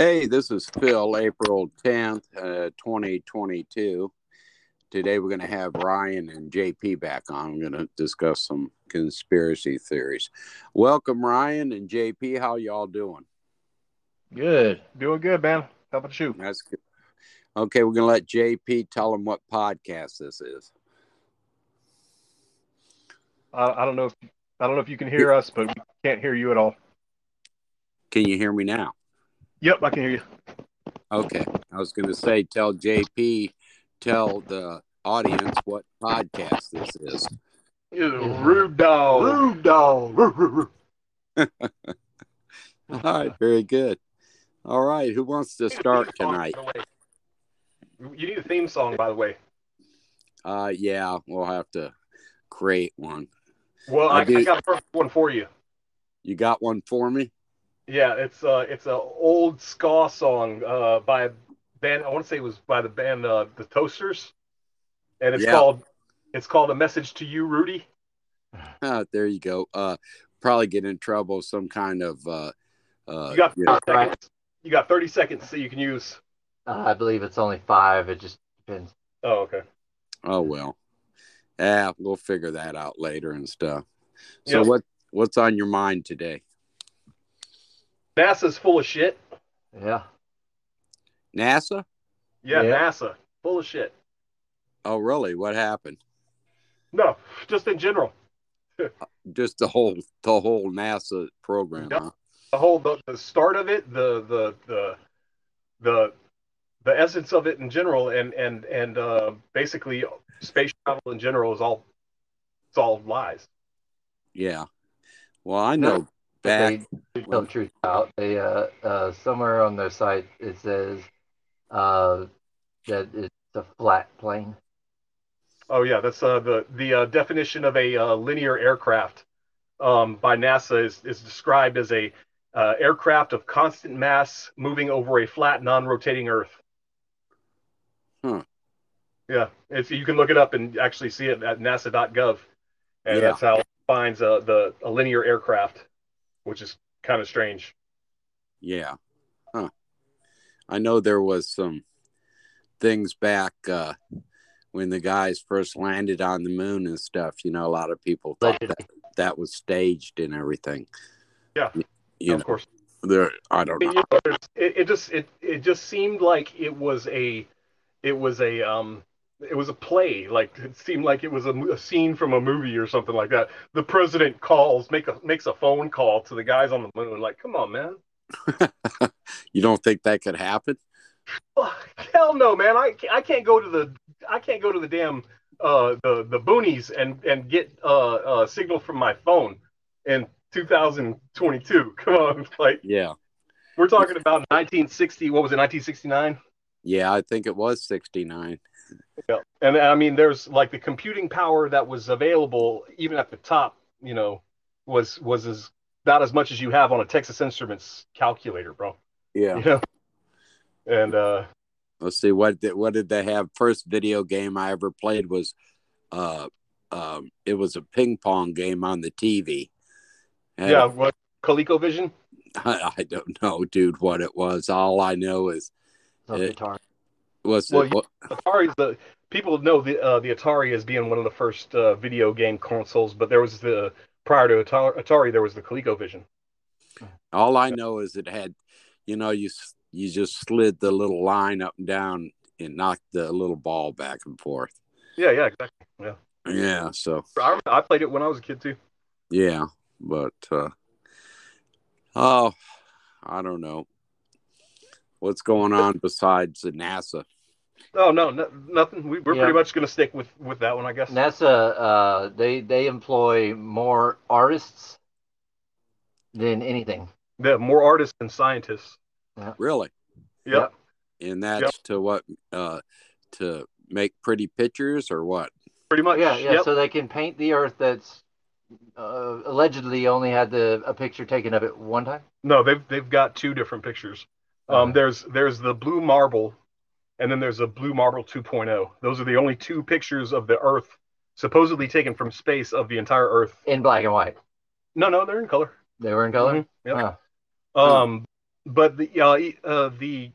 Hey, this is Phil, April 10th, uh, 2022. Today we're going to have Ryan and JP back on. I'm going to discuss some conspiracy theories. Welcome, Ryan and JP. How y'all doing? Good. Doing good, man. How about you? That's good. Okay, we're going to let JP tell them what podcast this is. I, I don't know if I don't know if you can hear us, but we can't hear you at all. Can you hear me now? Yep, I can hear you. Okay. I was going to say, tell JP, tell the audience what podcast this is. Rude dog. Rude dog. All right. Very good. All right. Who wants to start tonight? You need a theme song, by the way. Uh, yeah, we'll have to create one. Well, I I, I got a perfect one for you. You got one for me? Yeah, it's uh, it's a old ska song uh by a band. I want to say it was by the band uh, the Toasters, and it's Yeah. called it's called a message to you, Rudy. Ah, there you go. Uh, probably get in trouble some kind of uh, uh, You got you know, 30 seconds. You got 30 seconds that you can use. Uh, I believe it's only five. It just depends. Oh, okay. oh well. Yeah, we'll figure that out later and stuff. So Yep. what what's on your mind today? NASA's full of shit. Yeah. NASA? Yeah, Yeah. NASA, full of shit. Oh really? What happened? No, just in general. Just the whole the whole NASA program, Yep. huh? The whole the, the start of it, the the the the the essence of it in general, and and and uh, basically space travel in general is all it's all lies. Yeah. Well, I know But back they tell the truth out. They uh, uh somewhere on their site it says uh that it's a flat plane. Oh yeah, that's uh, the the uh, definition of a uh, linear aircraft um, by NASA is is described as a uh, aircraft of constant mass moving over a flat, non-rotating Earth. Hmm. Yeah, it's you can look it up and actually see it at NASA.gov, and Yeah. that's how it defines uh, the a linear aircraft, which is kind of strange. Yeah. Huh. I know there was some things back uh, when the guys first landed on the moon and stuff. You know, a lot of people thought that that was staged and everything. Yeah. You of know, course. there. I don't know. know, it, it just it it just seemed like it was a it was a um it was a play like it seemed like it was a, a scene from a movie or something like that the president calls make a makes a phone call to the guys on the moon like come on man You don't think that could happen? Oh, hell no man i, I can't go to the i can't go to the damn uh the the boonies and and get uh, uh signal from my phone in 2022 come on like Yeah. we're talking about 1960 what was it 1969 Yeah, I think it was 69. Yeah. And I mean, there's like the computing power that was available even at the top, you know, was was as about as much as you have on a Texas Instruments calculator, bro. Yeah. You know. And uh, Let's see what did, what did they have? First video game I ever played was uh um it was a ping pong game on the TV. And yeah, what ColecoVision? I, I don't know, dude, what it was. All I know is guitar. Well, it, what, Atari's the people know the uh, the Atari as being one of the first uh, video game consoles, but there was the prior to Atari, Atari there was the ColecoVision. all I know is it had, you know, you you just slid the little line up and down and knocked the little ball back and forth. Yeah, yeah, exactly. Yeah, Yeah, so I, I played it when I was a kid too. yeah, but uh oh, I don't know. What's going on besides the NASA? Oh no, no nothing. We, we're Yeah. pretty much going to stick with with that one, I guess. NASA uh they they employ more artists than anything. Yeah, more artists than scientists. Really? Yep. And that's to what uh to make pretty pictures or what? Pretty much. Yeah, yeah. Yep. So they can paint the Earth that's uh, allegedly only had the a picture taken of it one time. No, they've they've got two different pictures. Um, Okay. there's there's the blue marble, and then there's a blue marble 2.0. Those are the only two pictures of the Earth supposedly taken from space of the entire Earth. in black and white. No, no, they're in color. They were in color. Mhm, yep. Huh. Um, but the uh, uh, the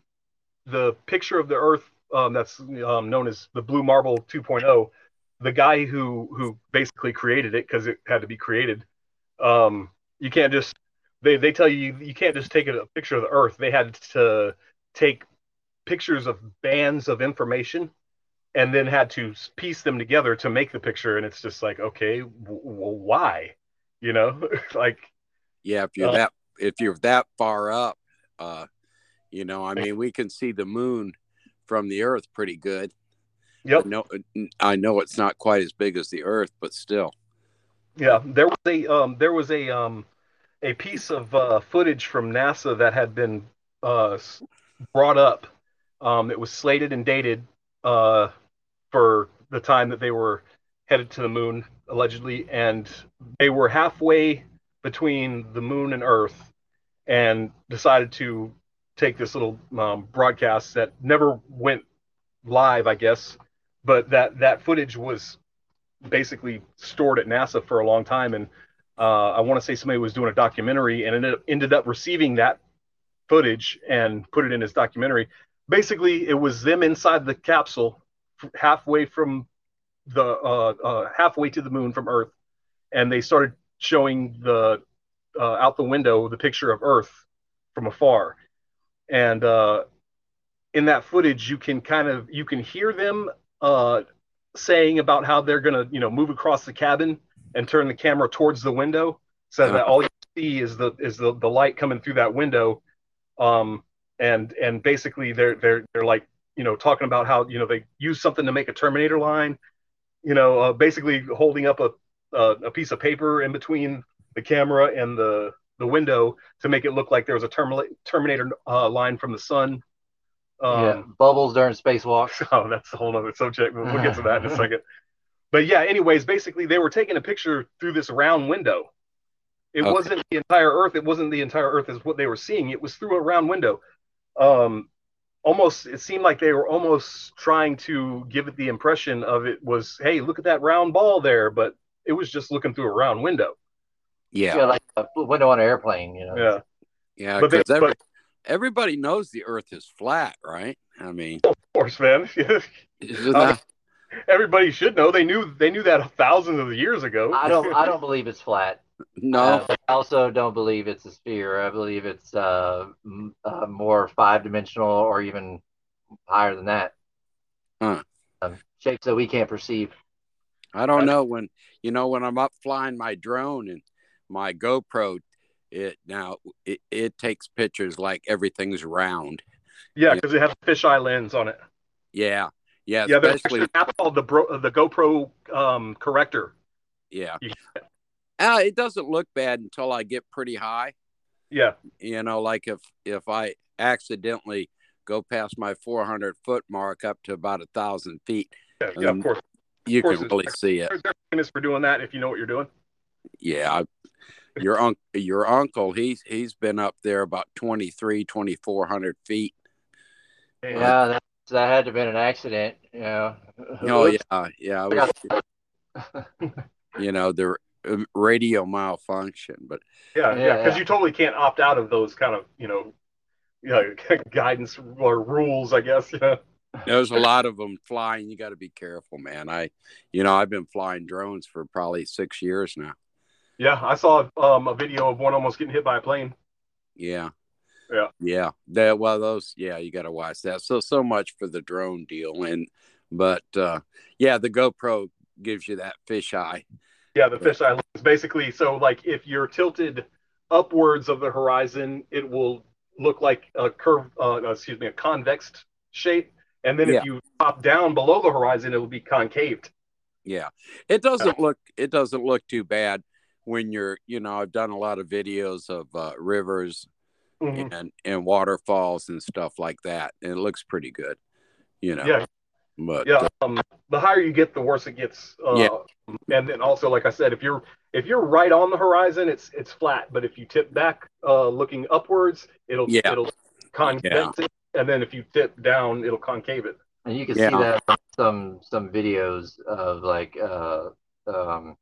the picture of the Earth um, that's um, known as the Blue Marble 2.0, the guy who who basically created it because it had to be created. Um, you can't just they they tell you you can't just take a picture of the Earth. They had to take pictures of bands of information and then had to piece them together to make the picture and it's just like okay w- w- why you know like Yeah, if you're Uh, that if you're that far up, uh, you know, I mean, we can see the moon from the Earth pretty good. yep no I know it's not quite as big as the Earth, but still. Yeah, there was a um, there was a um, a piece of uh, footage from NASA that had been uh, brought up. Um, it was slated and dated uh, for the time that they were headed to the moon, allegedly, and they were halfway between the moon and Earth, and decided to take this little um, broadcast that never went live, I guess, but that that footage was basically stored at NASA for a long time. And uh, I want to say somebody was doing a documentary and ended up, ended up receiving that footage and put it in his documentary. Basically, it was them inside the capsule, halfway from the uh, uh, halfway to the moon from Earth, and they started showing the uh, out the window the picture of Earth from afar. And uh, in that footage, you can kind of you can hear them uh, saying about how they're gonna you know move across the cabin and turn the camera towards the window so that all you see is the is the, the light coming through that window um and and basically they're they're they're like you know talking about how you know they use something to make a terminator line you know uh, basically holding up a, a a piece of paper in between the camera and the the window to make it look like there was a termila- terminator uh, line from the sun um yeah, bubbles during spacewalks. Oh, that's a whole other subject. We'll, we'll get to that in a second. But yeah, anyways, basically they were taking a picture through this round window. It Okay. wasn't the entire Earth. It wasn't the entire Earth as what they were seeing. It was through a round window. Um, almost, it seemed like they were almost trying to give it the impression of it was, hey, look at that round ball there, but it was just looking through a round window. Yeah, Yeah, like a window on an airplane. You know. Yeah, yeah, but they, every, but everybody knows the Earth is flat, right? I mean, of course, man, isn't I that- everybody should know. They knew they knew that thousands of years ago. I don't. I don't believe it's flat. No, Uh, I also don't believe it's a sphere. I believe it's uh, m- uh, more five dimensional or even higher than that. Huh. Um, shapes that we can't perceive. I don't know when you know when I'm up flying my drone and my GoPro. It now it, it takes pictures like everything's round. yeah, because it has a fisheye lens on it. Yeah, yeah, Yeah, there's especially actually an app called the bro, the GoPro um, corrector. yeah. You- Uh, it doesn't look bad until I get pretty high. Yeah, You know, like if if I accidentally go past my 400 foot mark up to about a thousand feet, yeah, yeah Um, of course. you course can really see it. They're, they're famous for doing that if you know what you're doing. Yeah, I, your uncle, your uncle, he's he's been up there about 23, 2400 feet. And- Yeah, that, that had to have been an accident. You know. Oh yeah, yeah. Was, you know, the um, radio malfunction, but yeah, Yeah, yeah, because yeah. you totally can't opt out of those kind of you know, you know, guidance or rules, I guess. Yeah. there's a lot of them flying. You got to be careful, man. I, you know, I've been flying drones for probably six years now. Yeah, I saw um, a video of one almost getting hit by a plane. Yeah. Yeah. Yeah. That well those yeah, you gotta watch that. So so much for the drone deal. And but uh yeah, the GoPro gives you that fisheye. Yeah, the fisheye lens. Basically, so like if you're tilted upwards of the horizon, it will look like a curve, uh, excuse me, a convex shape. And then Yeah. if you pop down below the horizon, it will be concaved. Yeah. It doesn't look it doesn't look too bad when you're you know, I've done a lot of videos of uh rivers Mhm. and and waterfalls and stuff like that. And it looks pretty good. You know. Yeah, But yeah. uh, Um, the higher you get, the worse it gets. Uh, Yeah. And then also, like I said, if you're if you're right on the horizon, it's it's flat. But if you tip back, uh, looking upwards, it'll Yeah. it'll convex it. And then if you tip down, it'll concave it. And you can Yeah. see that in some some videos of like uh, um,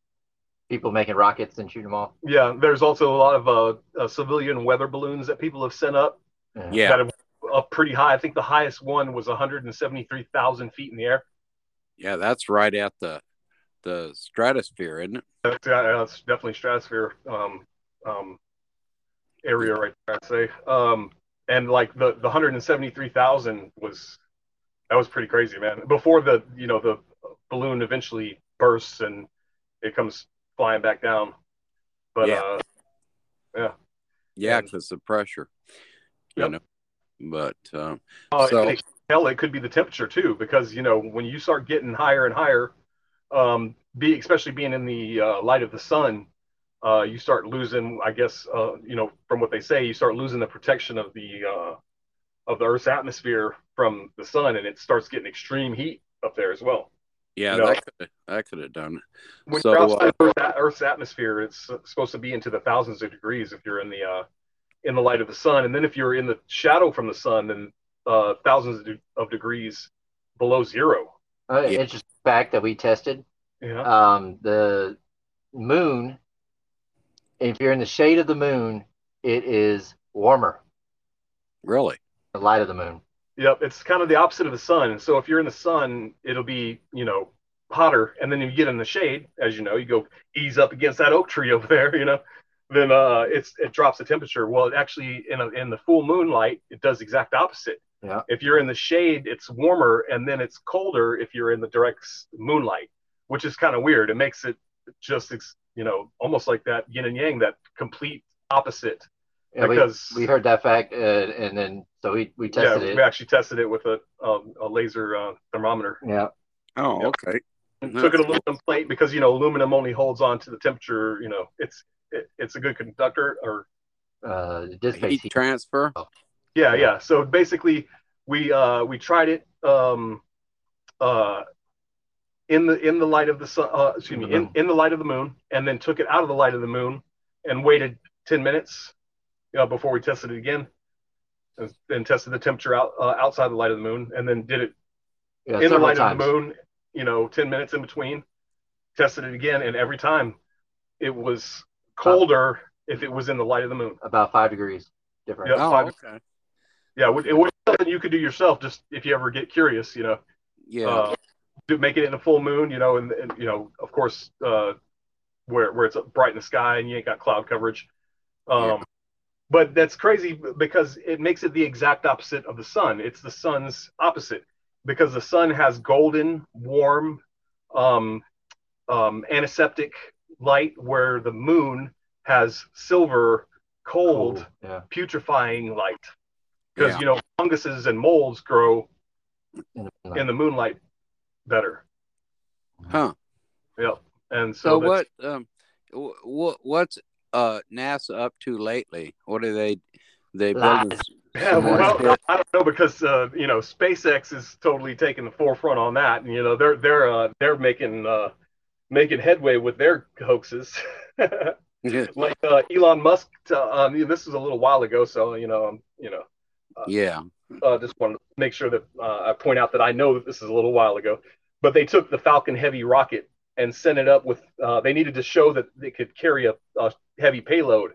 people making rockets and shooting them off. Yeah, there's also a lot of uh, uh, civilian weather balloons that people have sent up Yeah. that have up pretty high. I think the highest one was 173,000 feet in the air. Yeah, that's right at the the stratosphere, isn't it? That's, uh, that's definitely stratosphere um, um, area right there, I'd say. Um, and like the the 173,000 was that was pretty crazy, man. Before the you know the balloon eventually bursts and it comes flying back down. But Yeah. uh, Yeah, And- because the pressure. You Yep. know. But um, Uh, So- it, hell, it could be the temperature too, because you know when you start getting higher and higher, um, be especially being in the uh, light of the sun, uh, you start losing. I guess uh, you know from what they say, you start losing the protection of the uh, of the Earth's atmosphere from the sun, and it starts getting extreme heat up there as well. yeah, No. that could that could have done. When So, you're outside uh, Earth's atmosphere, it's supposed to be into the thousands of degrees if you're in the uh, in the light of the sun, and then if you're in the shadow from the sun, then uh, thousands of, de- of degrees below zero. Uh, Yeah. Interesting fact that we tested. Yeah. Um, the moon, if you're in the shade of the moon, it is warmer. Really? The light of the moon. Yep. It's kind of the opposite of the sun. And so if you're in the sun, it'll be, you know, hotter. And then if you get in the shade, as you know, you go ease up against that oak tree over there, you know, then uh, it's it drops the temperature. Well, it actually in a, in the full moonlight, it does the exact opposite. Yeah. If you're in the shade, it's warmer, and then it's colder if you're in the direct moonlight, which is kind of weird. It makes it just, ex- you know, almost like that yin and yang, that complete opposite. Yeah, we, because we heard that fact, uh, and then so we, we tested yeah, tested we actually tested it with a um, a laser uh, thermometer. Yeah. Oh, Yep. okay. and That's took an aluminum plate because you know aluminum only holds on to the temperature. You know, it's it, it's a good conductor. Or Uh, it dissipates Heat heat. transfer. yeah, Yeah. yeah. So basically, we uh we tried it um uh in the in the light of the sun. Uh, excuse me, in in the light of the moon, and then took it out of the light of the moon and waited ten minutes, you know, before we tested it again. And, and tested the temperature out uh, outside the light of the moon, and then did it Yeah, in the light times. of the moon, you know, 10 minutes in between, tested it again, and every time it was colder if it was in the light of the moon. About five degrees different. Yeah. Oh, five- okay. Yeah, it it was something you could do yourself just if you ever get curious, you know, Yeah. uh, do make it in a full moon, you know, and, and you know, of course, uh, where, where it's bright in the sky and you ain't got cloud coverage. Um, Yeah. But that's crazy because it makes it the exact opposite of the sun. It's the sun's opposite because the sun has golden, warm, um, um, antiseptic light, where the moon has silver, cold, Cool. Yeah. putrefying light. Because Yeah. you know funguses and molds grow In the, in the moonlight better. Huh. Yep. And So so, what? Um, what what's uh NASA up to lately? What are they? They building? Yeah, well. I don't know because uh, you know SpaceX is totally taking the forefront on that, and you know they're they're uh, they're making uh, making headway with their hoaxes. like uh, Elon Musk, uh, um, this was a little while ago, so you know, um, you know, yeah. uh, just want to make sure that uh, I point out that I know that this is a little while ago. But they took the Falcon Heavy rocket and sent it up with. Uh, they needed to show that they could carry a, a heavy payload,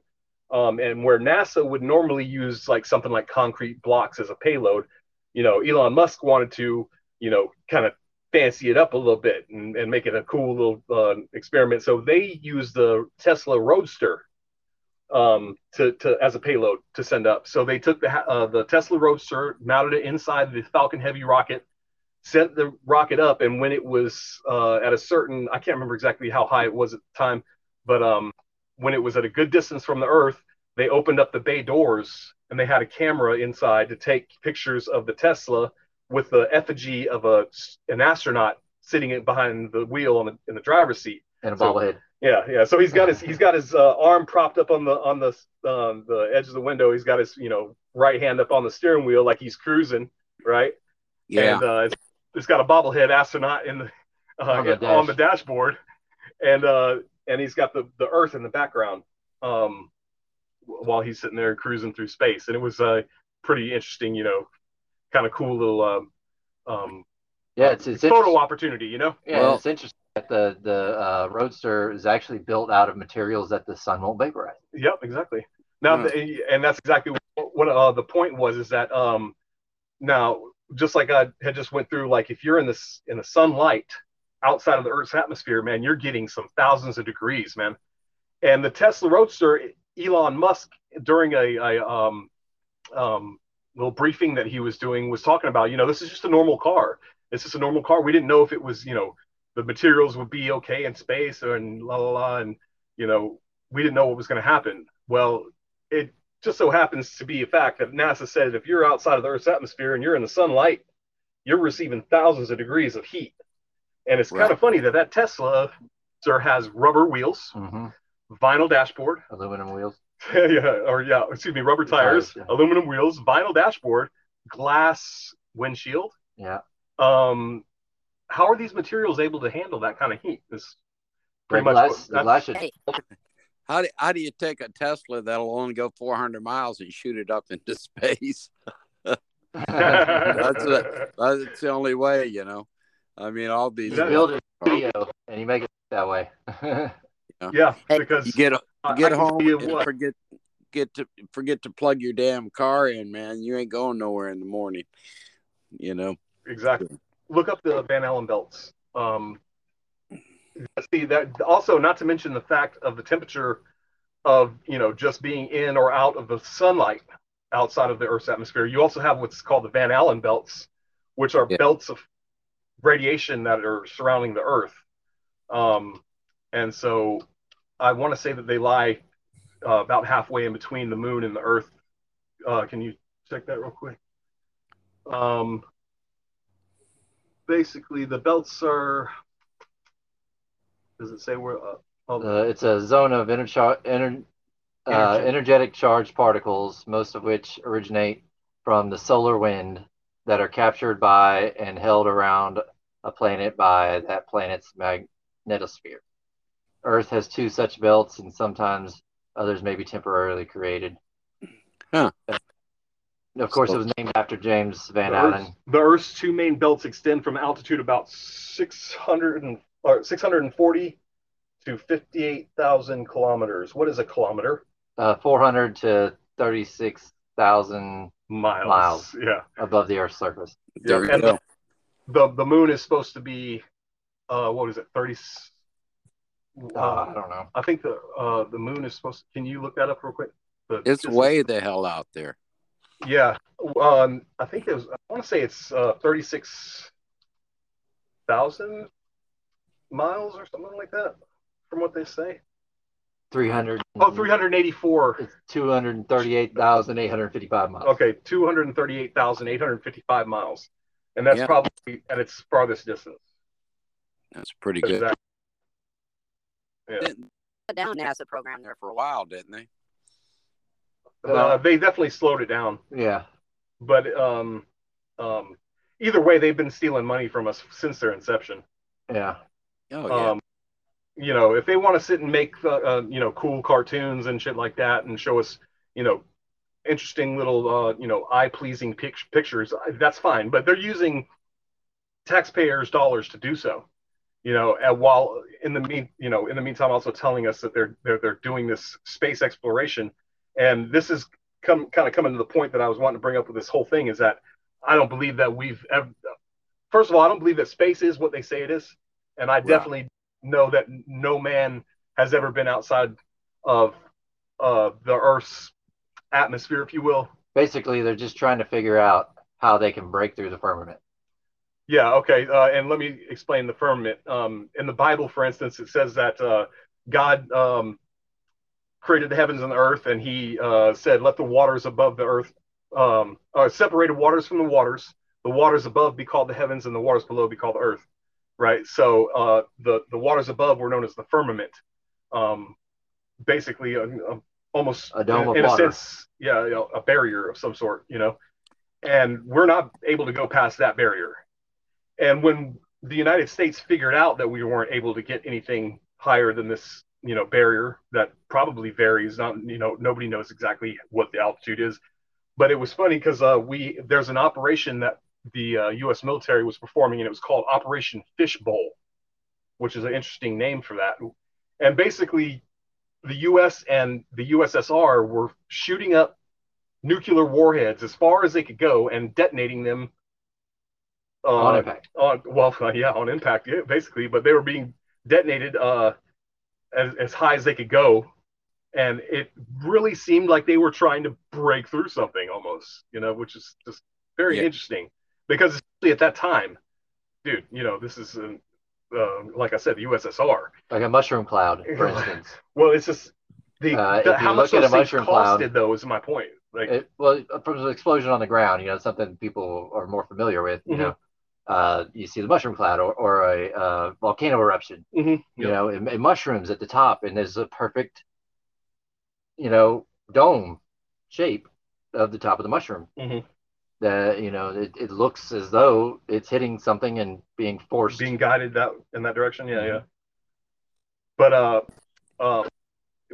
um, and where NASA would normally use like something like concrete blocks as a payload, you know, Elon Musk wanted to, you know, kind of fancy it up a little bit and, and make it a cool little uh, experiment. So they used the Tesla Roadster um, to, to as a payload to send up. So they took the uh, the Tesla Roadster, mounted it inside the Falcon Heavy rocket, sent the rocket up, and when it was uh, at a certain, I can't remember exactly how high it was at the time, but um, when it was at a good distance from the Earth, they opened up the bay doors and they had a camera inside to take pictures of the Tesla with the effigy of a an astronaut sitting behind the wheel on the, in the driver's seat. and a So- bobblehead. Yeah, yeah. So he's got his he's got his uh, arm propped up on the on the um, the edge of the window. He's got his you know right hand up on the steering wheel like he's cruising, right? Yeah. And uh, it's, it's got a bobblehead astronaut in the uh, On the on the dashboard, and uh, and he's got the the Earth in the background um, while he's sitting there cruising through space. And it was uh, pretty interesting, you know, kind of cool little um, um, Yeah, it's it's photo opportunity, you know. Yeah, Well- it's interesting that the the uh, Roadster is actually built out of materials that the sun won't vaporize. Yep, exactly. Now, Hmm. the, and that's exactly what, what uh, the point was is that um, now just like I had just went through, like if you're in this in the sunlight outside of the Earth's atmosphere, man, you're getting some thousands of degrees, man. And the Tesla Roadster, Elon Musk, during a, a um, um, little briefing that he was doing, was talking about, you know, this is just a normal car. It's just a normal car. We didn't know if it was, you know, the materials would be okay in space and la la la, and you know, we didn't know what was going to happen. Well, it just so happens to be a fact that NASA said if you're outside of the Earth's atmosphere and you're in the sunlight, you're receiving thousands of degrees of heat. And it's right. kind of funny that that Tesla, sir, has rubber wheels, mm-hmm. vinyl dashboard, aluminum wheels. yeah, or yeah, excuse me, rubber tires, tires yeah. aluminum wheels, vinyl dashboard, glass windshield. Yeah. Um, how are these materials able to handle that kind of heat? Is pretty the much glass, what, how do, how do you take a Tesla that'll only go 400 miles and shoot it up into space? that's, a, that's the only way, you know. I mean, all these. You build a studio and you make it that way. Yeah, because you get get home and forget get to forget to plug your damn car in, man. You ain't going nowhere in the morning. You know. Exactly. Look up the Van Allen belts. Um, see that also not to mention the fact of the temperature of you know just being in or out of the sunlight outside of the Earth's atmosphere. You also have what's called the Van Allen belts, which are yeah. belts of radiation that are surrounding the Earth. Um, and so I want to say that they lie uh, about halfway in between the moon and the Earth. Uh, can you check that real quick? Um, basically, the belts are does it say where? Uh, oh. uh, it's a zone of inter- inter- uh, energetic charged particles, most of which originate from the solar wind that are captured by and held around a planet by that planet's magnetosphere. Earth has two such belts, and sometimes others may be temporarily created. Huh. Of course, so, it was named after James Van the Allen. Earth's, the Earth's two main belts extend from altitude about 600 and or 640 to 58,000 kilometers. What is a kilometer? Uh, 400 to 36,000 miles. miles. Yeah. Above the Earth's surface. There yeah. we go. The, the moon is supposed to be, uh, what is it, 30? Uh, I don't know. I think the uh, the moon is supposed. To, can you look that up real quick? The, it's way the hell out there. Yeah, um, I think it was. I want to say it's uh, thirty six thousand miles or something like that, from what they say. 300. Oh, 384. It's 238,855 miles. Okay, 238,855 miles. And that's yeah. probably at its farthest distance. That's pretty good. Exactly. Yeah. down NASA program there for a while, didn't they? Uh, they definitely slowed it down. Yeah. But um, um, either way, they've been stealing money from us since their inception. Yeah. Oh, yeah. Um, you know, if they want to sit and make, uh, uh, you know, cool cartoons and shit like that and show us, you know, interesting little, uh, you know, eye pleasing pic- pictures, that's fine. But they're using taxpayers' dollars to do so. You know, and while in the mean, you know, in the meantime, also telling us that they're they're they're doing this space exploration, and this is come kind of coming to the point that I was wanting to bring up with this whole thing is that I don't believe that we've ever. First of all, I don't believe that space is what they say it is and I definitely know that no man has ever been outside of uh, the Earth's atmosphere, if you will. Basically, they're just trying to figure out how they can break through the firmament. Yeah. Okay. Uh, and let me explain the firmament. Um, in the Bible, for instance, it says that uh, God um, created the heavens and the earth, and He uh, said, "Let the waters above the earth, um, uh, separated waters from the waters, the waters above be called the heavens, and the waters below be called the earth." right? So uh, the the waters above were known as the firmament, um, basically a, a, almost a dome in, in a sense, yeah, you know, a barrier of some sort, you know. And we're not able to go past that barrier. And when the United States figured out that we weren't able to get anything higher than this, you know, barrier that probably varies. Not, you know, nobody knows exactly what the altitude is. But it was funny because uh, we there's an operation that the uh, U.S. military was performing, and it was called Operation Fishbowl, which is an interesting name for that. And basically, the U.S. and the USSR were shooting up nuclear warheads as far as they could go and detonating them uh, on impact. On well, yeah, on impact, yeah, basically. But they were being detonated uh, as as high as they could go, and it really seemed like they were trying to break through something almost, you know, which is just very Yeah. interesting because especially at that time, dude, you know, this is uh, uh, like I said, the USSR. Like a mushroom cloud, for instance. Well, it's just the, Uh, the if you how much at a mushroom cloud- costed, though, is my point. Like, It, well, from the explosion on the ground, you know, something people are more familiar with. You Mhm. know, uh, you see the mushroom cloud or, or a uh, volcano eruption. mhm, You know, mushrooms at the top, and there's a perfect, you know, dome shape of the top of the mushroom. Mhm. That you know, it, it looks as though it's hitting something and being forced. being guided that in that direction. Yeah, Mhm. yeah. But uh, uh,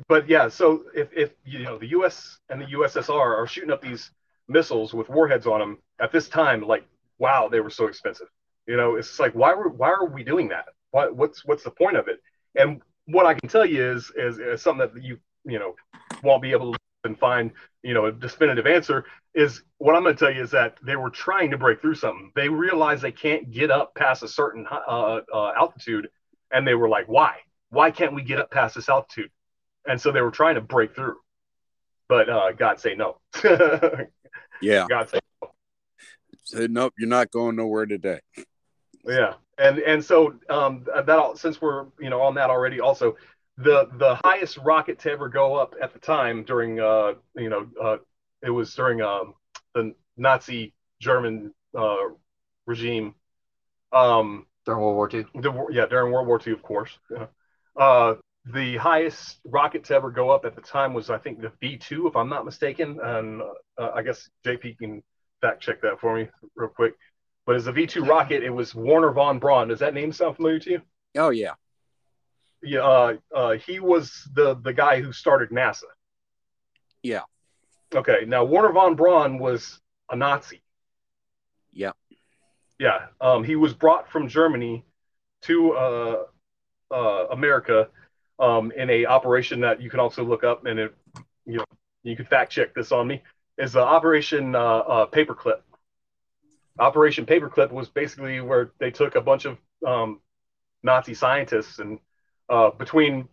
but yeah. So if if you know the U.S. and the USSR are shooting up these missiles with warheads on them at this time, like wow, they were so expensive. You know, it's like why were why are we doing that? What what's what's the point of it? And what I can tell you is is, is something that you you know won't be able to and find you know a definitive answer is what I'm going to tell you is that they were trying to break through something. They realized they can't get up past a certain uh, uh, altitude, and they were like, "Why? Why can't we get up past this altitude?" And so they were trying to break through, but uh, God say no. Yeah. God say Said, nope, you're not going nowhere today. yeah. And and so um, that all, since we're you know on that already, also the the highest rocket to ever go up at the time during uh, you know uh, it was during um, the Nazi German uh, regime. Um, during World War II. The, yeah, during World War II, of course. Yeah. Uh, the highest rocket to ever go up at the time was, I think, the V 2, if I'm not mistaken. And uh, I guess JP can fact check that for me real quick. But as a V 2 rocket, it was Wernher von Braun. Does that name sound familiar to you? Oh yeah. Yeah, uh, uh, he was the, the guy who started NASA. Yeah. Okay, now Wernher von Braun was a Nazi. Yeah. Yeah, um, he was brought from Germany to uh, uh, America um, in a operation that you can also look up, and it, you know you can fact check this on me. Is uh, Operation uh, uh, Paperclip. Operation Paperclip was basically where they took a bunch of um, Nazi scientists, and uh, between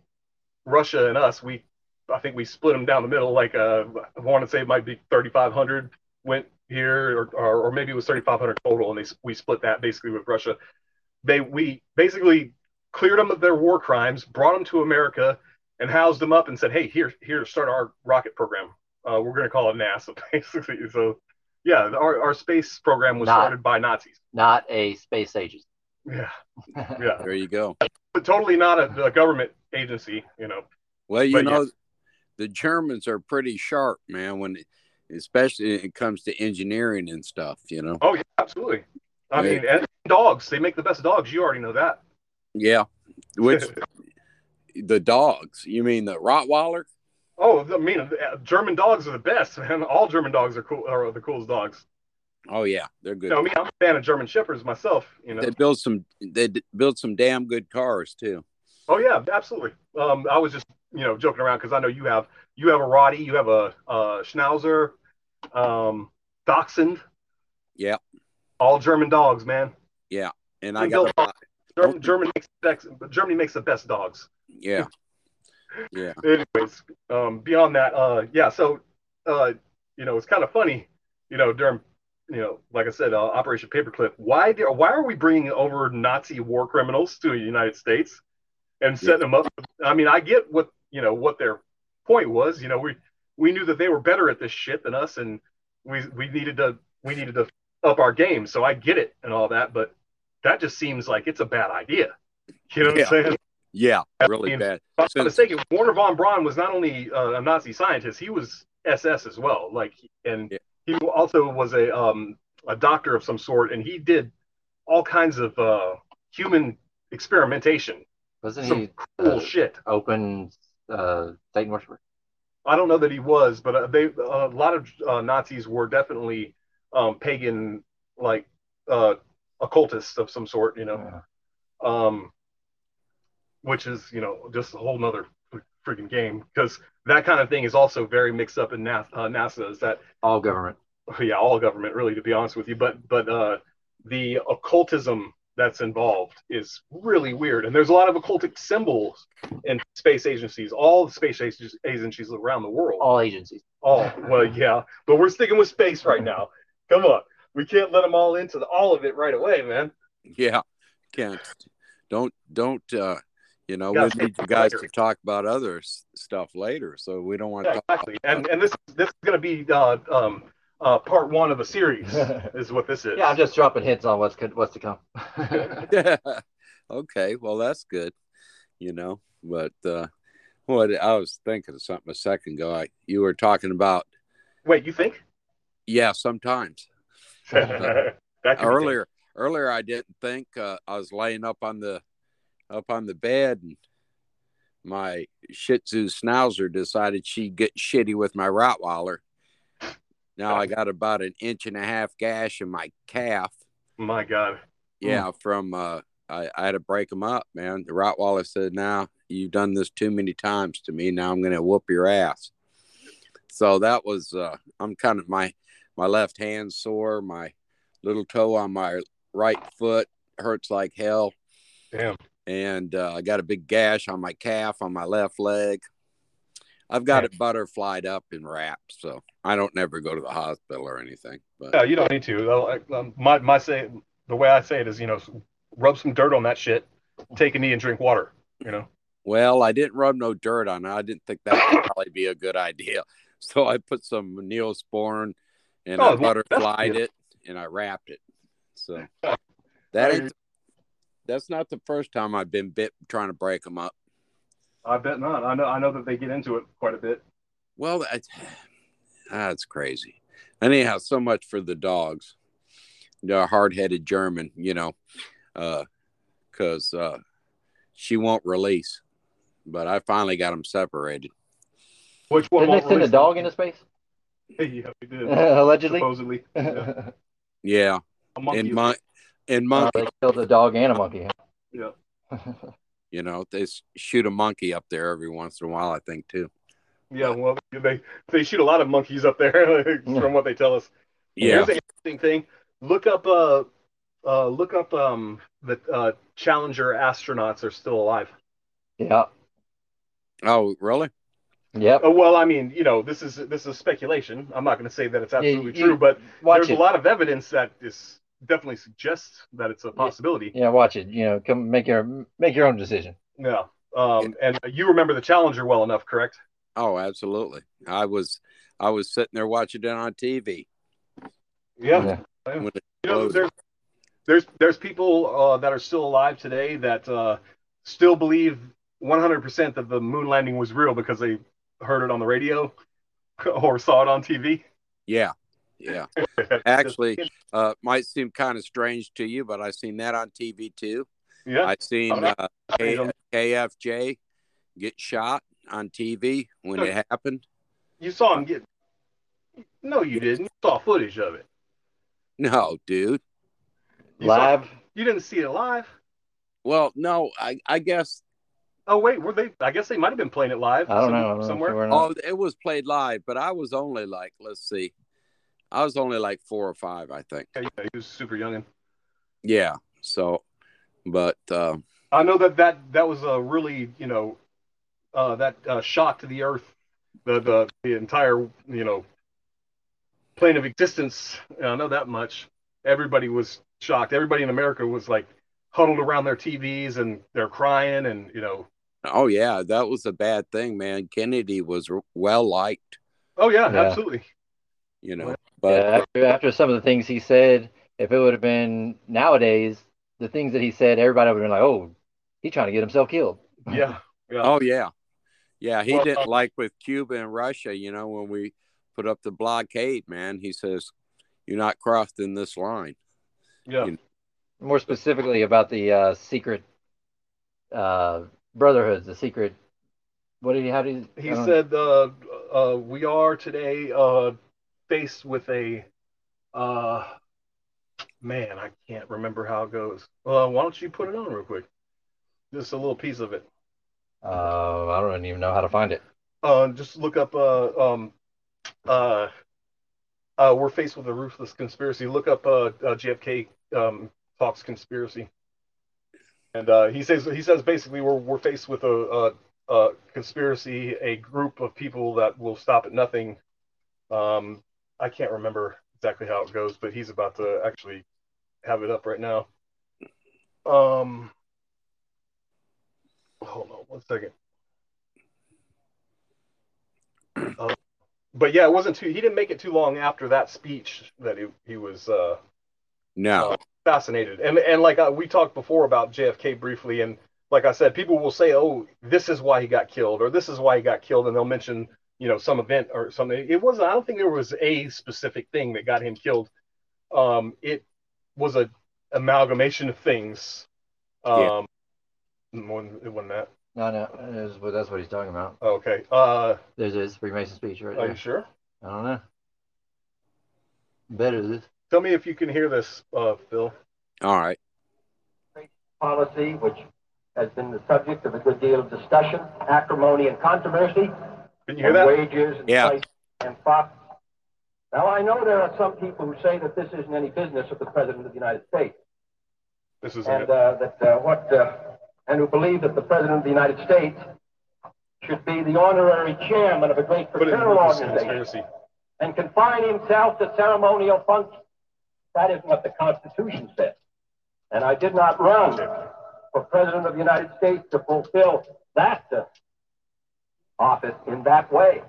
Russia and us, we I think we split them down the middle. Like uh, I want to say it might be 3,500 went here, or, or, or maybe it was 3,500 total, and they we split that basically with Russia. They we basically cleared them of their war crimes, brought them to America, and housed them up, and said, "Hey, here here start our rocket program. Uh, we're going to call it NASA, basically." So, yeah, our, our space program was Not- started by Nazis. Not a space agency. Yeah, yeah, There you go. but totally not a, a government agency. You know. Well, you But know, the Germans are pretty sharp, man. When, especially when it comes to engineering and stuff, you know. Oh yeah, absolutely. I Yeah. mean, and dogs. They make the best dogs. You already know that. Yeah. Which the dogs? You mean the Rottweiler? Oh, I mean, uh, German dogs are the best, man. All German dogs are cool. Are the coolest dogs. Oh yeah, they're good. You know, I mean, I'm a fan of German Shepherds myself. You know. They build some. They build some damn good cars too. Oh yeah, absolutely. Um, I was just you know joking around because I know you have you have a Roddy, you have a, a Schnauzer, um, Dachshund. Yeah. All German dogs, man. Yeah, and I got. German, German makes the best, Germany makes the best dogs. yeah. Yeah. anyways, um, beyond that, uh, yeah. So, uh, you know, it's kind of funny, you know, during, you know, like I said, uh, Operation Paperclip. Why do, why are we bringing over Nazi war criminals to the United States and setting them up? I mean, I get what you know what their point was. You know, we we knew that they were better at this shit than us, and we we needed to we needed to up our game. So I get it and all that, but that just seems like it's a bad idea. You know what Yeah. I'm saying? Yeah. Really mean, bad. If I'm So- mistaken, Wernher von Braun was not only uh, a Nazi scientist, he was SS as well. Like, and Yeah. he also was a um, a doctor of some sort, and he did all kinds of uh, human experimentation, Wasn't some he cool uh, shit. open uh, Satan worshiper? I don't know that he was, but uh, they a lot of uh, Nazis were definitely um, pagan, like uh, occultists of some sort, you know. Yeah. um, which is you know just a whole nother freaking game because that kind of thing is also very mixed up in NASA. Uh, NASA is that all government? Yeah, all government, really, to be honest with you. But but uh, the occultism that's involved is really weird, and there's a lot of occultic symbols in space agencies, all the space agencies around the world. All agencies. All well, yeah, but we're sticking with space right now. Come on, we can't let them all into the, all of it right away, man. Yeah, can't. Don't don't. uh you know, we need you guys later. to talk about other stuff later, so we don't want yeah, to. exactly, and and this this is going to be uh, um, uh, part one of a series, is what this is. Yeah, I'm just dropping hints on what's what's to come. yeah. Okay, well that's good. You know, but uh, what I was thinking of something a second ago. I, you were talking about. Wait, you think? Yeah, sometimes. earlier, earlier I didn't think. Uh, I was laying up on the up on the bed and my Shih Tzu Schnauzer decided she'd get shitty with my Rottweiler. Now I got about an inch and a half gash in my calf. My God. Yeah, mm. from uh, I, I had to break them up, man. The Rottweiler said, "Now you've done this too many times to me. Now I'm going to whoop your ass." So that was uh, I'm kind of my my left hand sore, my little toe on my right foot hurts like hell. Damn and uh, I got a big gash on my calf on my left leg. I've got it butterflied up and wrapped, so I don't never go to the hospital or anything. But yeah, you don't need to. Um, my my say the way I say it is, you know, rub some dirt on that shit, take a knee, and drink water. You know. Well, I didn't rub no dirt on it. I didn't think that would probably be a good idea. So I put some neosporin and oh, I butterflied it and I wrapped it. So that ain't that's not the first time I've been bit trying to break them up. I bet not. I know. I know that they get into it quite a bit. Well, that's, that's crazy. Anyhow, so much for the dogs. The hard-headed German, you know, because uh, uh, she won't release. But I finally got them separated. Which one? Didn't they send a dog into space? yeah, we did. Allegedly. Supposedly. Yeah. yeah. In my and monkey. Uh, they killed a dog and a monkey. Yeah. you know, they shoot a monkey up there every once in a while, I think, too. Yeah, well, they they shoot a lot of monkeys up there, from what they tell us. Yeah. Here's an interesting thing. Look up, uh, uh, look up, um, the uh, Challenger astronauts are still alive. Yeah. Oh, really? Yeah. Uh, well, I mean, you know, this is this is speculation. I'm not going to say that it's absolutely yeah, true, but there's it. a lot of evidence that is definitely suggests that it's a possibility. Yeah, watch it. You know, come make your make your own decision. Yeah. Um, and you remember the Challenger well enough, correct? Oh, absolutely. I was I was sitting there watching it on TV. Yeah. yeah. You know, there's there's there's people uh, that are still alive today that uh, still believe 100% that the moon landing was real because they heard it on the radio or saw it on TV. Yeah yeah. Actually, uh, might seem kind of strange to you, but I seen that on TV too. Yeah, I seen uh, K- KFJ get shot on TV when it happened. You saw him get. No, you didn't. You saw footage of it. No, dude. You live. Saw, you didn't see it live. Well, no, I I guess. Oh wait, were they? I guess they might have been playing it live. I don't some, know. I don't somewhere. Know oh, it was played live, but I was only like, let's see, I was only like four or five, I think. Yeah, yeah he was super young. Yeah. So, but uh, I know that that that was a really you know uh, that uh, shock to the earth, the the the entire you know plane of existence. I know that much. Everybody was shocked. Everybody in America was like huddled around their TVs and they're crying and you know. Oh yeah, that was a bad thing, man. Kennedy was well liked. Oh yeah, yeah. absolutely. You know, but yeah, after, after some of the things he said, if it would have been nowadays, the things that he said, everybody would have been like, "Oh, he's trying to get himself killed." Yeah. yeah. Oh yeah. Yeah, he well, didn't uh, like with Cuba and Russia. You know, when we put up the blockade, man, he says, "You're not crossing this line." Yeah. You know? More specifically about the uh, secret uh, brotherhoods, the secret. What did he? How did he? He said, uh, uh, "We are today uh, faced with a uh man, I can't remember how it goes. Well, why don't you put it on real quick? Just a little piece of it. Uh, I don't even know how to find it. Uh, just look up. Uh, um, uh, uh, we're faced with a ruthless conspiracy. Look up uh, uh JFK um, talks conspiracy, and uh, he says he says basically we're we're faced with a, a, a conspiracy, a group of people that will stop at nothing. Um, I can't remember exactly how it goes, but he's about to actually have it up right now. Um, hold on one second. Uh, but yeah, it wasn't too. He didn't make it too long after that speech that he he was uh, no uh, fascinated. And and like uh, we talked before about JFK briefly, and like I said, people will say, "Oh, this is why he got killed," or "This is why he got killed," and they'll mention you know some event or something. It wasn't. I don't think there was a specific thing that got him killed. Um, it was a amalgamation of things. Um, yeah. More, it wasn't that. No, no, is, well, that's what he's talking about. Okay. Uh, There's his Freemason speech right are there. you sure? I don't know. Better this. Tell me if you can hear this, uh, Phil. All right. Policy, which has been the subject of a good deal of discussion, acrimony, and controversy. Can you hear that? Wages and Yeah. and profits. Now, I know there are some people who say that this isn't any business of the President of the United States, This is and uh, that uh, what, uh, and who believe that the President of the United States should be the honorary chairman of a great Put it in fraternal organization and confine himself to ceremonial functions. That isn't what the Constitution says. And I did not run for President of the United States to fulfill that uh, office in that way.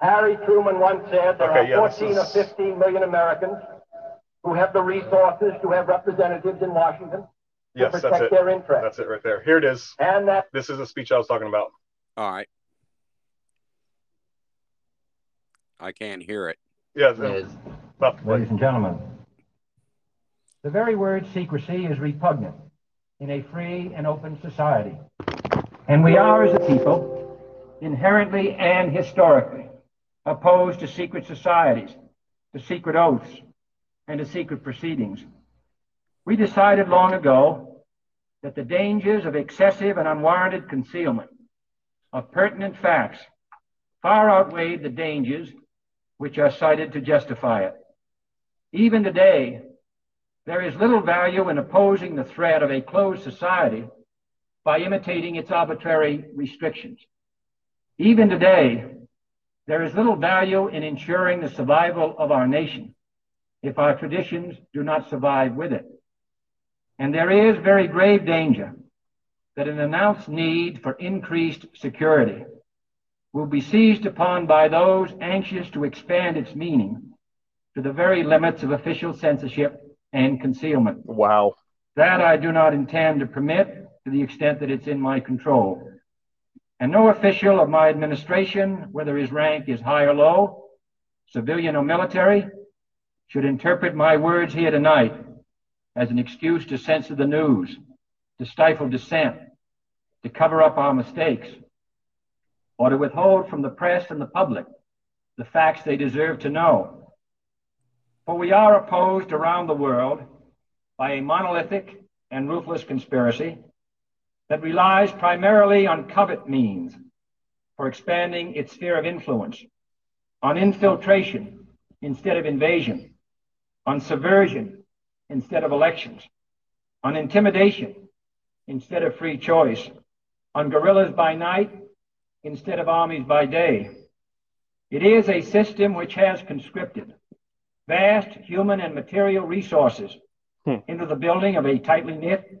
Harry Truman once said there Okay, are this 14 or is- 15 million Americans who have the resources to have representatives in Washington to Yes, that's protect it. their interests. That's it right there. Here it is. And that This is the speech I was talking about. All right. I can't hear it. Yeah. Is About to. Ladies and gentlemen, the very word secrecy is repugnant in a free and open society. And we are, as a people, inherently and historically opposed to secret societies, to secret oaths, and to secret proceedings. We decided long ago that the dangers of excessive and unwarranted concealment of pertinent facts far outweighed the dangers which are cited to justify it. Even today, there is little value in opposing the threat of a closed society by imitating its arbitrary restrictions. Even today, there is little value in ensuring the survival of our nation if our traditions do not survive with it. And there is very grave danger that an announced need for increased security will be seized upon by those anxious to expand its meaning to the very limits of official censorship and concealment. Wow. That I do not intend to permit to the extent that it's in my control. And no official of my administration, whether his rank is high or low, civilian or military, should interpret my words here tonight as an excuse to censor the news, to stifle dissent, to cover up our mistakes, or to withhold from the press and the public the facts they deserve to know. For we are opposed around the world by a monolithic and ruthless conspiracy that relies primarily on covert means for expanding its sphere of influence, on infiltration instead of invasion, on subversion instead of elections, on intimidation instead of free choice, on guerrillas by night instead of armies by day. It is a system which has conscripted vast human and material resources Hmm. into the building of a tightly knit,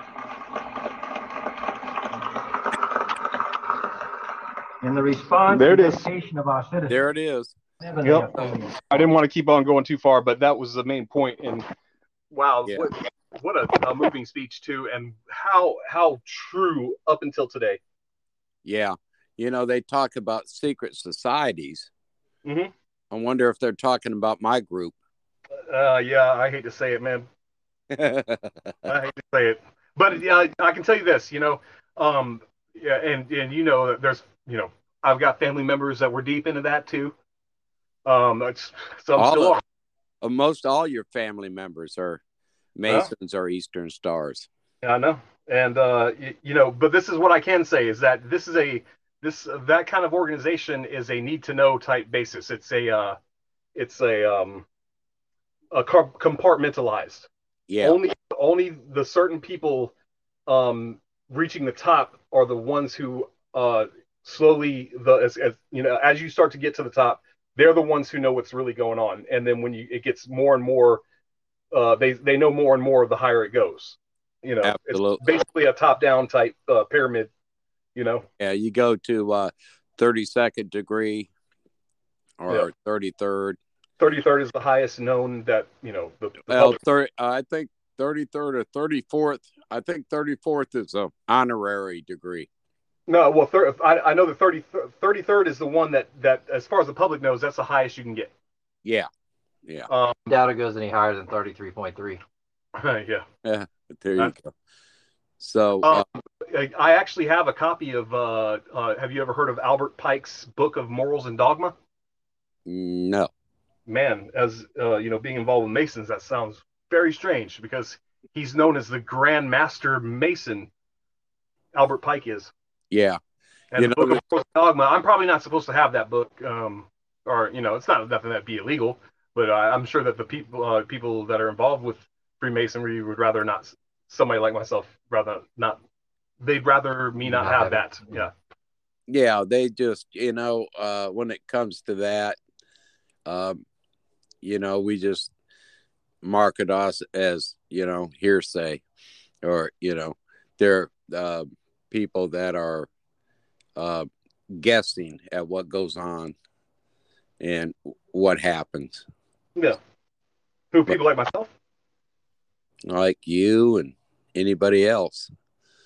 in the response There it and is. of our citizens. There it is. Yep. I didn't want to keep on going too far, but that was the main point. And wow, Yeah. what, what a, a moving speech too, and how how true up until today. Yeah. You know, they talk about secret societies. Mhm. I wonder if they're talking about my group. Uh, yeah, I hate to say it, man. I hate to say it, but yeah, I can tell you this. You know, um, yeah, and and you know, there's you know, I've got family members that were deep into that too. Um, that's some All still of- are. Most all your family members are Masons or Eastern Stars. Yeah, I know, and uh, you, you know, but this is what I can say is that this is a this that kind of organization is a need to know type basis. It's a uh, it's a um, a car- compartmentalized. Yeah. Only only the certain people um, reaching the top are the ones who uh, slowly the as, as you know as you start to get to the top, they're the ones who know what's really going on. And then when you it gets more and more, uh, they they know more and more the higher it goes. You know, Absolutely. it's basically a top down type uh, pyramid. You know, Yeah. You go to uh, 32nd degree or 33rd. thirty third is the highest known that you know the, the Well, public- 30, I think 33rd or 34th. I think 34th is a honorary degree. No, well, thir- I, I know the 30, 33rd is the one that, that, as far as the public knows, that's the highest you can get. Yeah. Yeah. Um, Doubt it goes any higher than 33.3. yeah. Yeah. There you Uh, go. So, uh, Um, I, I actually have a copy of, uh, uh, have you ever heard of Albert Pike's Book of Morals and Dogma? no. Man, as, uh, you know, being involved with Masons, that sounds very strange because he's known as the Grand Master Mason. Albert Pike is. Yeah. And You the know, Book of Morals and Dogma, I'm probably not supposed to have that book. Um, or, you know, it's not nothing that'd be illegal, but I, I'm sure that the people, uh, people that are involved with Freemasonry would rather not, somebody like myself, rather not, they'd rather me not, Not have have that. it. Yeah. Yeah. They just, you know, uh, when it comes to that, um, you know, we just market us as, you know, hearsay or, you know, they're uh, people that are uh, guessing at what goes on and what happens. Yeah. Who people like myself? like you and anybody else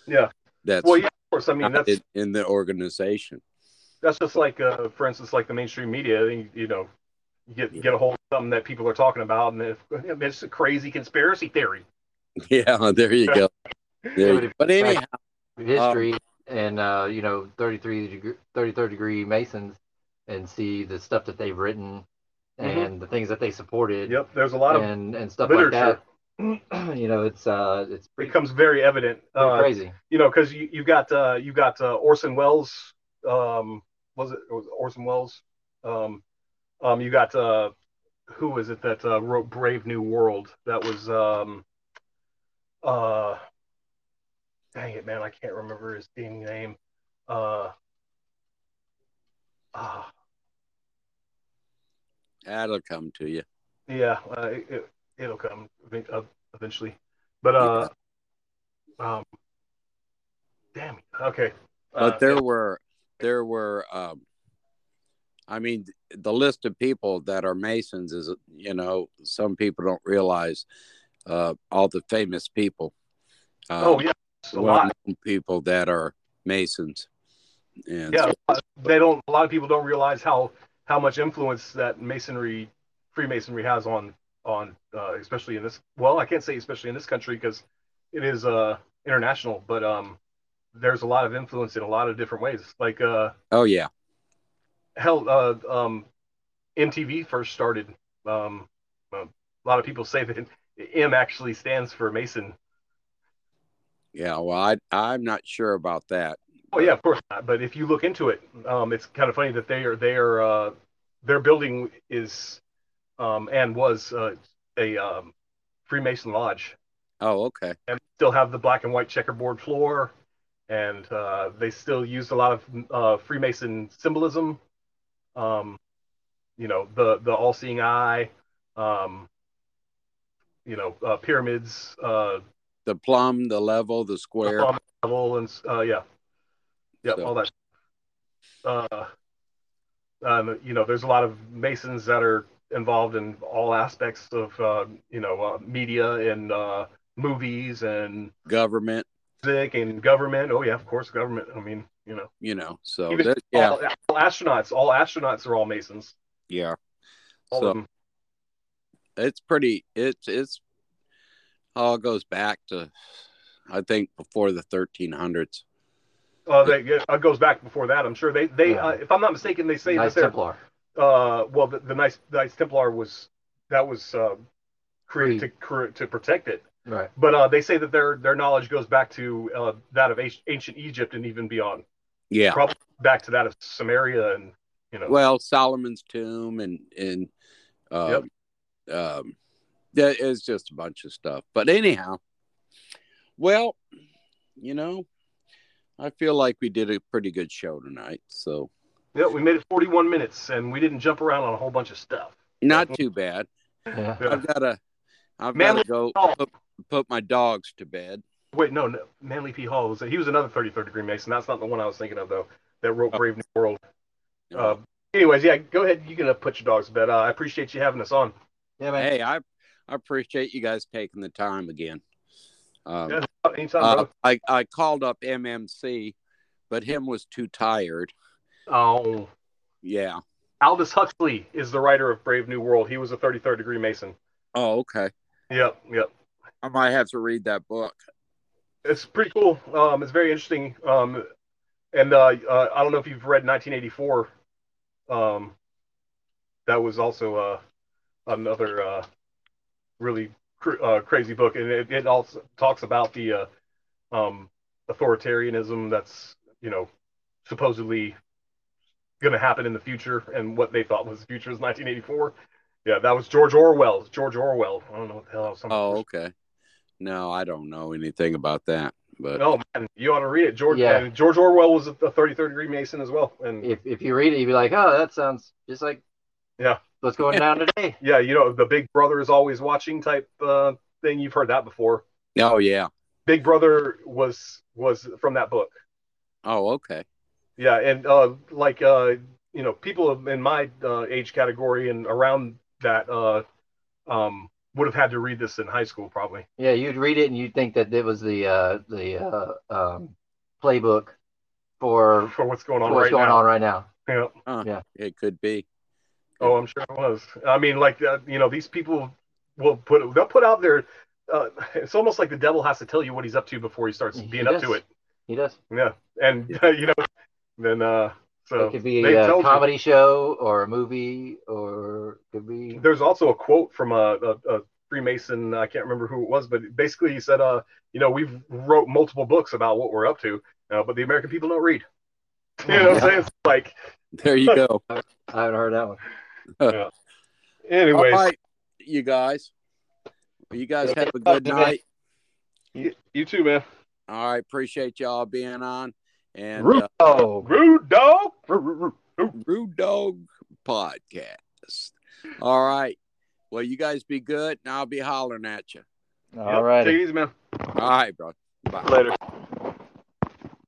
Yeah. that's Well, yeah, of course. I mean, that's, in, in the organization. that's just like, uh, for instance, like the mainstream media, you know, you get, get a hold of something that people are talking about and if, it's a crazy conspiracy theory. Yeah, there you go. There you- but anyhow, History and, uh, you know, 33 degree, 33rd degree Masons and see the stuff that they've written Mhm. and the things that they supported Yep. There's a lot of, and, and stuff literature. like that. you know, it's, uh, it's pretty, becomes very evident. Uh, crazy. you know, because you, you've got uh, you've got uh, Orson Welles. Um, was it, was it Orson Welles? Um, um, you got uh, who was it that uh, wrote Brave New World? That was um, uh, dang it, man, I can't remember his dang name. Uh, ah, that'll come to you. yeah, uh, it, it, it'll come uh, eventually. But uh, um, damn it. Okay. But Uh, there were there were um I mean the list of people that are Masons is you know, some people don't realize uh all the famous people. Uh, oh yeah, a lot. people that are Masons. And yeah they don't a lot of people don't realize how how much influence that masonry freemasonry has on on uh, especially in this well i can't say especially in this country because it is uh international but um there's a lot of influence in a lot of different ways like uh oh yeah. Hell uh um mtv first started um a lot of people say that m actually stands for mason Yeah, well I I'm not sure about that. Oh yeah, of course not. But if you look into it, um, it's kind of funny that they are they are uh, their building is um, and was uh, a um, Freemason lodge, Oh, okay. and still have the black and white checkerboard floor, and uh, they still used a lot of uh, Freemason symbolism. Um, you know, the the all-seeing eye, um, you know, uh, pyramids, uh, The plumb, the level, the square. plumb level, and uh, yeah, yeah, So- all that. Uh, um, you know, there's a lot of masons that are involved in all aspects of uh, you know uh, media and uh, movies and government, music and government. Oh yeah, of course, government. I mean, you know, you know. So even that, yeah, all, all astronauts. All astronauts are all masons. yeah. All So- of them. It's pretty. It's it's all goes back to, I think, before the 1300s. Uh, they, yeah, it goes back before that. I'm sure they they Yeah. uh, if I'm not mistaken, they say Knights that they're Templar. uh well the, nice the Knights Knights Templar was that was uh, created to to protect it. Right. But uh, they say that their their knowledge goes back to uh, that of ancient- ancient Egypt and even beyond, Yeah. probably back to that of Samaria and you know. Well, Solomon's tomb and and um, um, that is just a bunch of stuff. But anyhow, well, you know, I feel like we did a pretty good show tonight. So yeah, we made it 41 minutes and we didn't jump around on a whole bunch of stuff. not too bad. Yeah. Yeah. I've got to. I've got to go put, put my dogs to bed. Wait, no, no, Manly P. Hall was he was another 33rd degree Mason. That's not the one I was thinking of though. That wrote Oh. Brave New World. Uh, anyways, yeah, go ahead. You can uh, put your dogs to bed. Uh, I appreciate you having us on. Yeah, man. hey, I I appreciate you guys taking the time again. Um, Yeah, Anytime, uh. I I called up MMC, but him was too tired. Oh, Yeah. Aldous Huxley is the writer of Brave New World. He was a 33rd degree Mason. Oh, okay. Yep, yep. I might have to read that book. It's pretty cool. Um, it's very interesting. Um, and uh, uh, I don't know if you've read 1984. Um, that was also uh, another uh, really cr- uh, crazy book, and it, it also talks about the uh, um, authoritarianism that's you know supposedly going to happen in the future, and what they thought was the future was 1984. Yeah, that was George Orwell. George Orwell. I don't know what the hell. Some, Oh, okay. No, I don't know anything about that. But Oh man, you ought to read it. George Yeah. George Orwell was a 33rd degree Mason as well. And If if you read it, you'd be like, oh, that sounds just like Yeah. what's going down today. yeah, you know the Big Brother is always watching type uh, thing. You've heard that before. oh yeah. Big Brother was was from that book. Oh okay. Yeah, and uh, like uh, you know, people in my uh, age category and around that uh, um, would have had to read this in high school probably. Yeah, you'd read it and you'd think that it was the uh, the uh, um, playbook for For what's going on what's right going now. on right now. Yeah. Huh. Yeah. It could be. Oh, I'm sure it was. I mean, like uh, you know, these people will put they'll put out their. Uh, it's almost like the devil has to tell you what he's up to before he starts He being up to it. He does. Yeah, and you know, then uh, so it could be a told you. comedy show or a movie or it could be There's also a quote from a, a, a Freemason. I can't remember who it was, but basically he said, "Uh, you know, we've wrote multiple books about what we're up to, uh, but the American people don't read." You know what I'm saying? It's like, There you go. I haven't heard that one. anyways, All right, you guys. You guys have a good night. you, you too, man. All right, appreciate y'all being on. And Rude uh, dog. Rude dog. Rude Dog Podcast. All right. Well, you guys be good, and I'll be hollering at you. All right. Take it easy, man. All right, bro. Bye. Later.